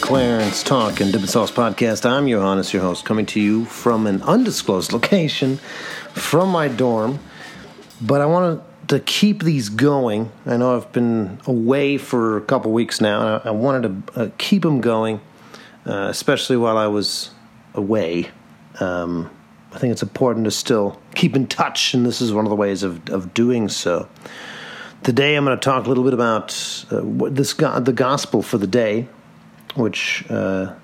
Clarence Talk and Dippin' Sauce Podcast. I'm Johannes, your host, coming to you from an undisclosed location from my dorm. But I wanted to keep these going. I know I've been away for a couple weeks now, and I, I wanted to uh, keep them going, uh, especially while I was away. Um, I think it's important to still keep in touch, and this is one of the ways of, of doing so. Today, I'm going to talk a little bit about uh, this the gospel for the day, which, uh,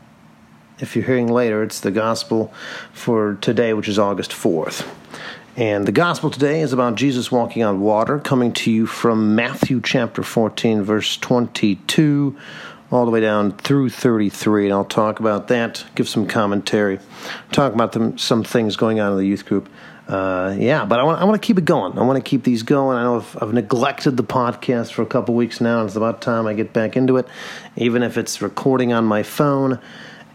if you're hearing later, it's the gospel for today, which is August 4th. And the gospel today is about Jesus walking on water, coming to you from Matthew chapter 14, verse 22, all the way down through 33. And I'll talk about that, give some commentary, talk about them, some things going on in the youth group. Uh, yeah, but I want, I want to keep it going. I want to keep these going. I know I've, I've neglected the podcast for a couple weeks now, and it's about time I get back into it, even if it's recording on my phone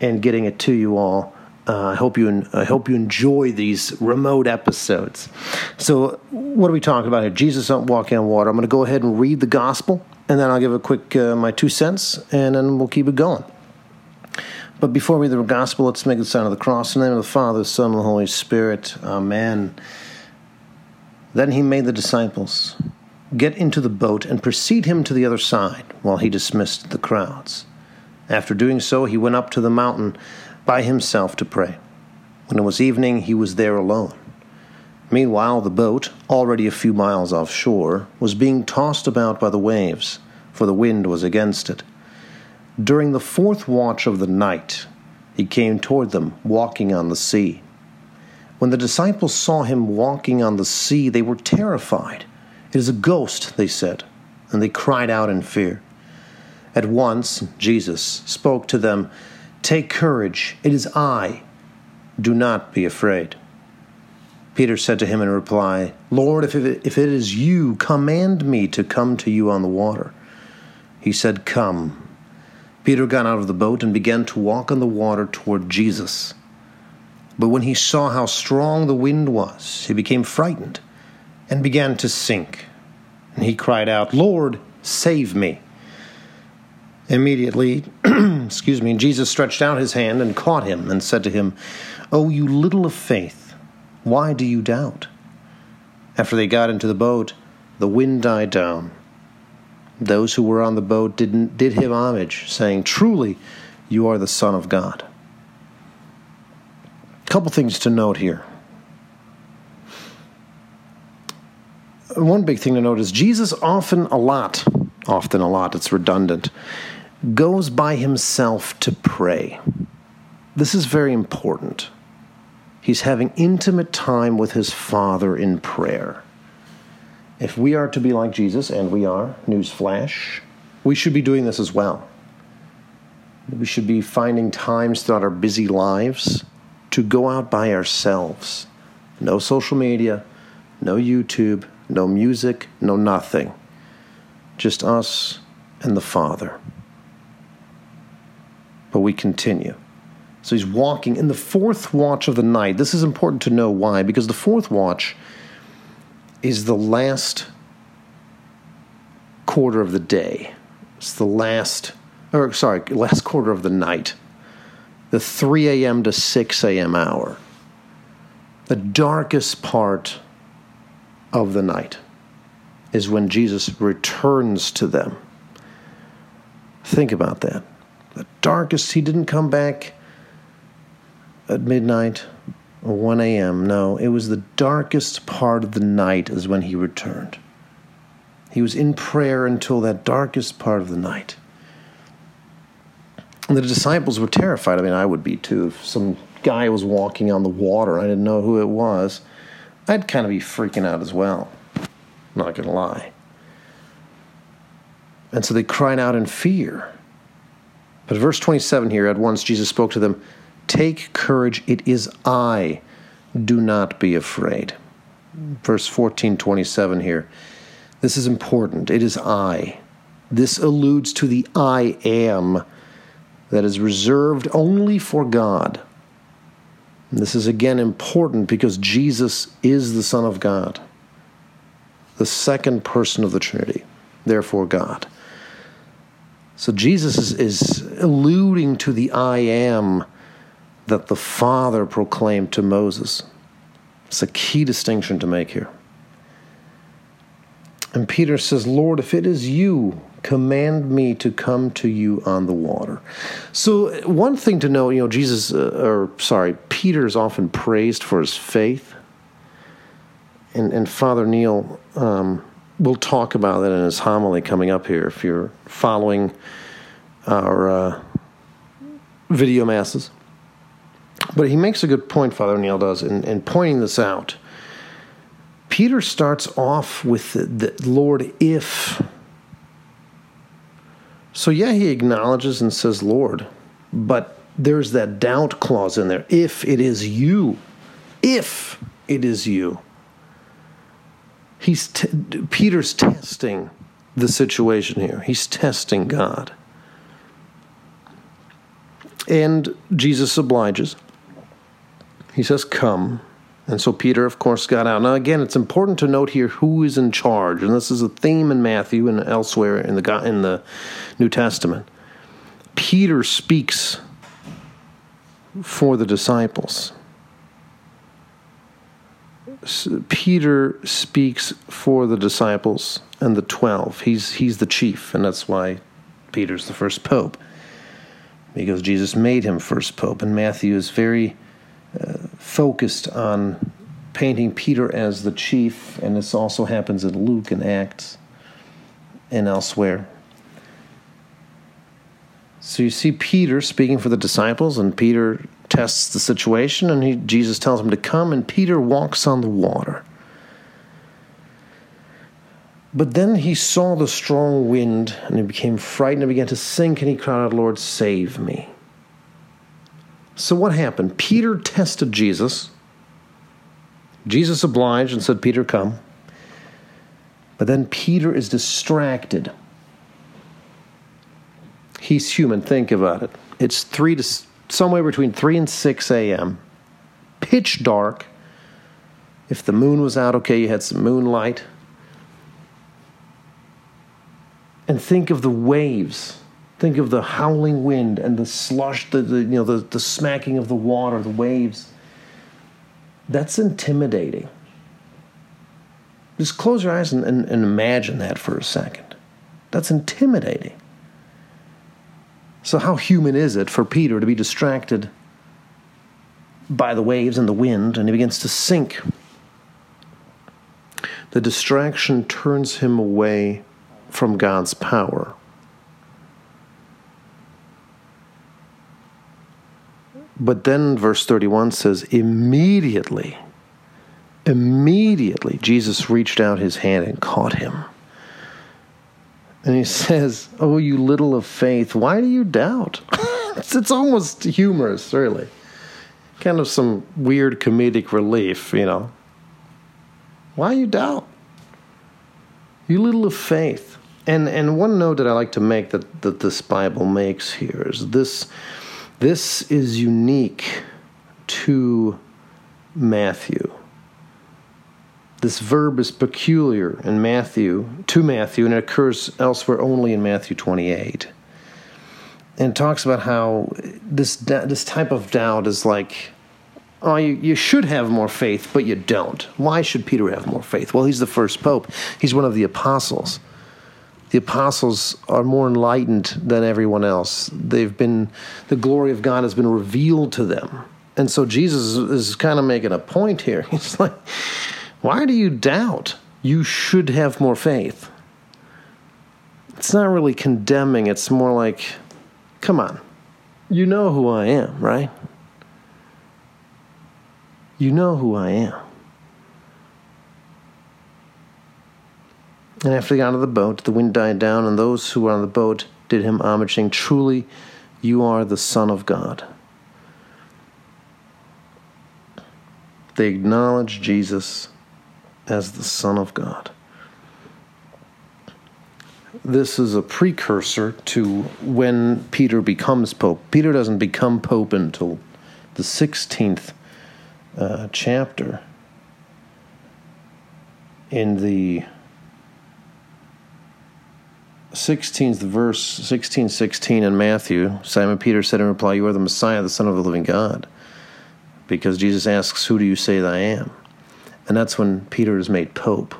and getting it to you all. Uh, I hope you I hope you enjoy these remote episodes. So, what are we talking about here? Jesus walking on water. I'm going to go ahead and read the gospel, and then I'll give a quick uh, my two cents, and then we'll keep it going. But before we read the gospel, let's make the sign of the cross. In the name of the Father, the Son, and the Holy Spirit. Amen. Then he made the disciples get into the boat and precede him to the other side while he dismissed the crowds. After doing so, he went up to the mountain by himself to pray. When it was evening, he was there alone. Meanwhile, the boat, already a few miles offshore, was being tossed about by the waves, for the wind was against it. During the fourth watch of the night, he came toward them, walking on the sea. When the disciples saw him walking on the sea, they were terrified. It is a ghost, they said, and they cried out in fear. At once, Jesus spoke to them Take courage, it is I. Do not be afraid. Peter said to him in reply, Lord, if it, if it is you, command me to come to you on the water. He said, Come. Peter got out of the boat and began to walk on the water toward Jesus. But when he saw how strong the wind was, he became frightened and began to sink. And he cried out, Lord, save me. Immediately, excuse me, Jesus stretched out his hand and caught him and said to him, oh, you little of faith, why do you doubt? After they got into the boat, the wind died down those who were on the boat didn't, did him homage, saying, Truly, you are the Son of God. A couple things to note here. One big thing to note is Jesus often a lot, often a lot, it's redundant, goes by himself to pray. This is very important. He's having intimate time with his Father in prayer. If we are to be like Jesus, and we are, newsflash, we should be doing this as well. We should be finding times throughout our busy lives to go out by ourselves. No social media, no YouTube, no music, no nothing. Just us and the Father. But we continue. So he's walking in the fourth watch of the night. This is important to know why, because the fourth watch is the last quarter of the day. It's the last, or sorry, last quarter of the night. The 3 a.m. to 6 a.m. hour. The darkest part of the night is when Jesus returns to them. Think about that. The darkest, he didn't come back at midnight, 1 a.m. No, it was the darkest part of the night is when he returned. He was in prayer until that darkest part of the night. And the disciples were terrified. I mean, I would be too. If some guy was walking on the water, I didn't know who it was, I'd kind of be freaking out as well. not going to lie. And so they cried out in fear. But verse 27 here, at once Jesus spoke to them Take courage, it is I. Do not be afraid. Verse 1427 here. This is important. It is I. This alludes to the I am that is reserved only for God. And this is again important because Jesus is the Son of God, the second person of the Trinity, therefore God. So Jesus is, is alluding to the I am that the Father proclaimed to Moses. It's a key distinction to make here. And Peter says, Lord, if it is you, command me to come to you on the water. So, one thing to know, you know, Jesus, uh, or sorry, Peter is often praised for his faith. And, and Father Neil um, will talk about that in his homily coming up here if you're following our uh, video masses. But he makes a good point, Father Neil does, in, in pointing this out. Peter starts off with the, the Lord, if. So, yeah, he acknowledges and says, Lord, but there's that doubt clause in there. If it is you, if it is you. He's t- Peter's testing the situation here. He's testing God. And Jesus obliges. He says, Come. And so Peter, of course, got out. Now, again, it's important to note here who is in charge, and this is a theme in Matthew and elsewhere in the in the New Testament. Peter speaks for the disciples. Peter speaks for the disciples and the twelve. He's he's the chief, and that's why Peter's the first pope, because Jesus made him first pope. And Matthew is very uh, focused on painting Peter as the chief, and this also happens in Luke and Acts and elsewhere. So you see Peter speaking for the disciples, and Peter tests the situation, and he, Jesus tells him to come, and Peter walks on the water. But then he saw the strong wind, and he became frightened and began to sink, and he cried out, Lord, save me. So what happened? Peter tested Jesus. Jesus obliged and said, Peter, come. But then Peter is distracted. He's human. Think about it. It's three to somewhere between three and six a.m. Pitch dark. If the moon was out, okay, you had some moonlight. And think of the waves Think of the howling wind and the slush, the, the you know the, the smacking of the water, the waves. That's intimidating. Just close your eyes and, and, and imagine that for a second. That's intimidating. So, how human is it for Peter to be distracted by the waves and the wind and he begins to sink? The distraction turns him away from God's power. But then verse 31 says, immediately, immediately, Jesus reached out his hand and caught him. And he says, Oh, you little of faith, why do you doubt? it's, it's almost humorous, really. Kind of some weird comedic relief, you know. Why you doubt? You little of faith. And and one note that I like to make that, that this Bible makes here is this this is unique to Matthew. This verb is peculiar in Matthew, to Matthew, and it occurs elsewhere only in Matthew 28. And talks about how this, this type of doubt is like, oh, you, you should have more faith, but you don't. Why should Peter have more faith? Well, he's the first pope, he's one of the apostles the apostles are more enlightened than everyone else. They've been, the glory of God has been revealed to them. And so Jesus is kind of making a point here. He's like, why do you doubt? You should have more faith. It's not really condemning, it's more like, come on, you know who I am, right? You know who I am. And after they got into the boat, the wind died down, and those who were on the boat did him homage, saying, Truly, you are the Son of God. They acknowledge Jesus as the Son of God. This is a precursor to when Peter becomes Pope. Peter doesn't become Pope until the 16th uh, chapter in the 16th verse, 16, 16 in Matthew, Simon Peter said in reply, You are the Messiah, the Son of the living God. Because Jesus asks, Who do you say that I am? And that's when Peter is made Pope.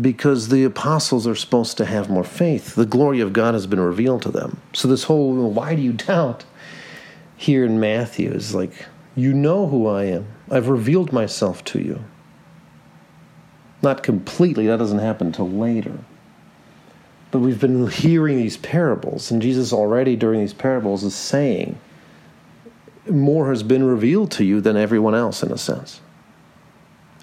Because the apostles are supposed to have more faith. The glory of God has been revealed to them. So, this whole, why do you doubt? Here in Matthew is like, You know who I am. I've revealed myself to you. Not completely, that doesn't happen until later. But we've been hearing these parables, and Jesus already during these parables is saying, More has been revealed to you than everyone else, in a sense.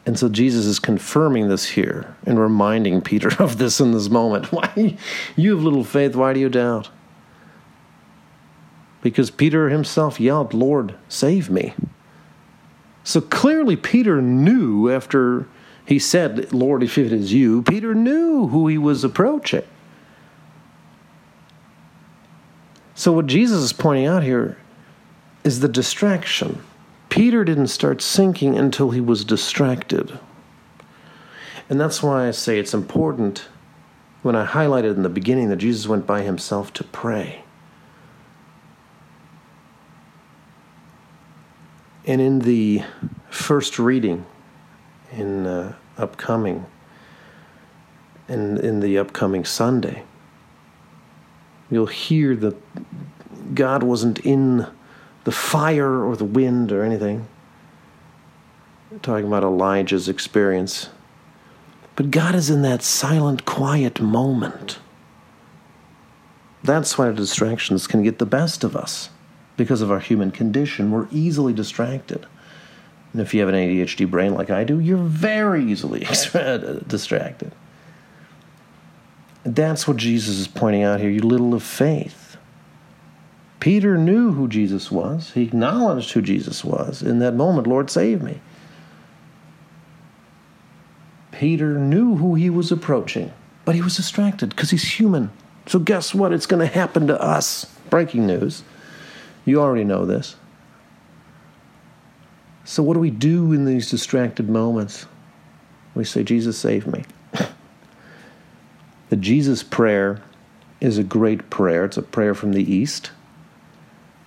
And so Jesus is confirming this here and reminding Peter of this in this moment. Why? You have little faith, why do you doubt? Because Peter himself yelled, Lord, save me. So clearly, Peter knew after he said, Lord, if it is you, Peter knew who he was approaching. So, what Jesus is pointing out here is the distraction. Peter didn't start sinking until he was distracted. And that's why I say it's important when I highlighted in the beginning that Jesus went by himself to pray. And in the first reading, in uh, upcoming in in the upcoming Sunday. You'll hear that God wasn't in the fire or the wind or anything. talking about Elijah's experience. But God is in that silent, quiet moment. That's why distractions can get the best of us. Because of our human condition, we're easily distracted. And if you have an ADHD brain like I do, you're very easily uh, distracted. That's what Jesus is pointing out here, you little of faith. Peter knew who Jesus was. He acknowledged who Jesus was. In that moment, Lord, save me. Peter knew who he was approaching, but he was distracted because he's human. So, guess what? It's going to happen to us. Breaking news. You already know this. So, what do we do in these distracted moments? We say, Jesus, save me. the Jesus prayer is a great prayer. It's a prayer from the East,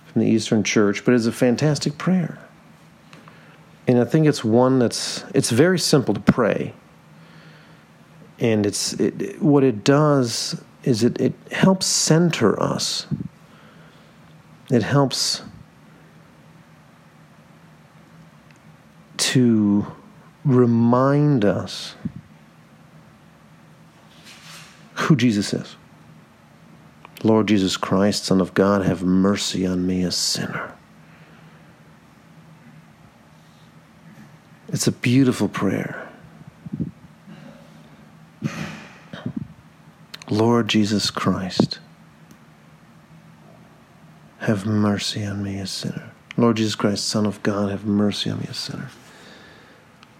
from the Eastern Church, but it's a fantastic prayer. And I think it's one that's it's very simple to pray. And it's it, what it does is it, it helps center us. It helps to remind us who Jesus is. Lord Jesus Christ, Son of God, have mercy on me, a sinner. It's a beautiful prayer. Lord Jesus Christ, have mercy on me, a sinner. Lord Jesus Christ, Son of God, have mercy on me, a sinner.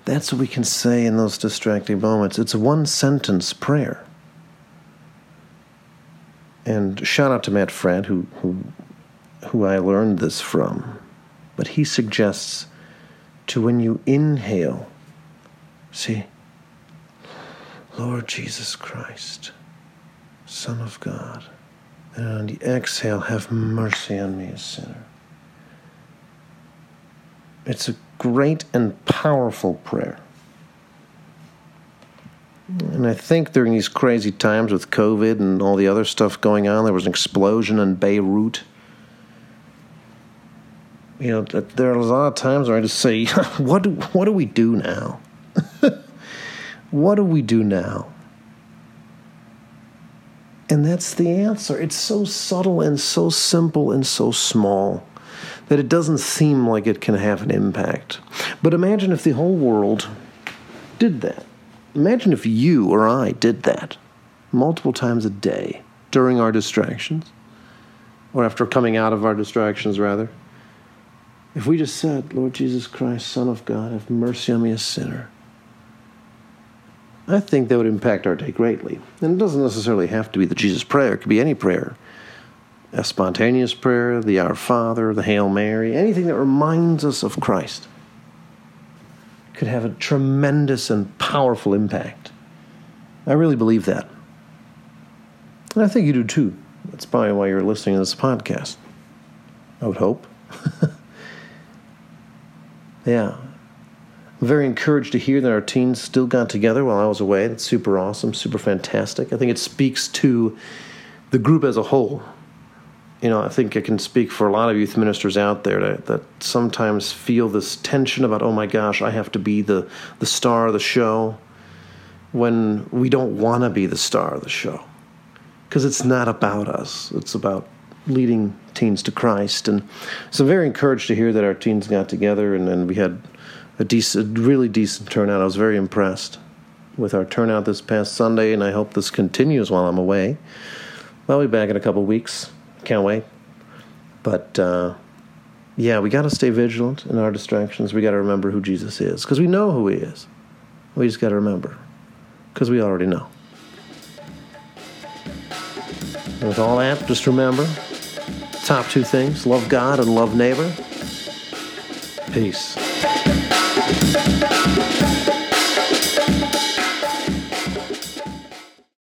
That's what we can say in those distracting moments. It's one sentence prayer. And shout out to Matt Fradd, who, who, who I learned this from. But he suggests to when you inhale, see, Lord Jesus Christ, Son of God, and on the exhale, have mercy on me, a sinner. It's a great and powerful prayer. And I think during these crazy times with COVID and all the other stuff going on, there was an explosion in Beirut. You know, there are a lot of times where I just say, "What do, what do we do now? what do we do now?" And that's the answer. It's so subtle and so simple and so small that it doesn't seem like it can have an impact. But imagine if the whole world did that. Imagine if you or I did that multiple times a day during our distractions, or after coming out of our distractions, rather. If we just said, Lord Jesus Christ, Son of God, have mercy on me, a sinner, I think that would impact our day greatly. And it doesn't necessarily have to be the Jesus prayer, it could be any prayer a spontaneous prayer, the Our Father, the Hail Mary, anything that reminds us of Christ could have a tremendous and powerful impact. I really believe that. And I think you do too. That's probably why you're listening to this podcast. I would hope. yeah. I'm very encouraged to hear that our teens still got together while I was away. That's super awesome, super fantastic. I think it speaks to the group as a whole. You know, I think I can speak for a lot of youth ministers out there that, that sometimes feel this tension about, oh my gosh, I have to be the, the star of the show when we don't want to be the star of the show. Because it's not about us, it's about leading teens to Christ. And so I'm very encouraged to hear that our teens got together and, and we had a decent, really decent turnout. I was very impressed with our turnout this past Sunday, and I hope this continues while I'm away. I'll be back in a couple weeks. Can't wait. But uh, yeah, we got to stay vigilant in our distractions. We got to remember who Jesus is because we know who He is. We just got to remember because we already know. With all that, just remember top two things love God and love neighbor. Peace.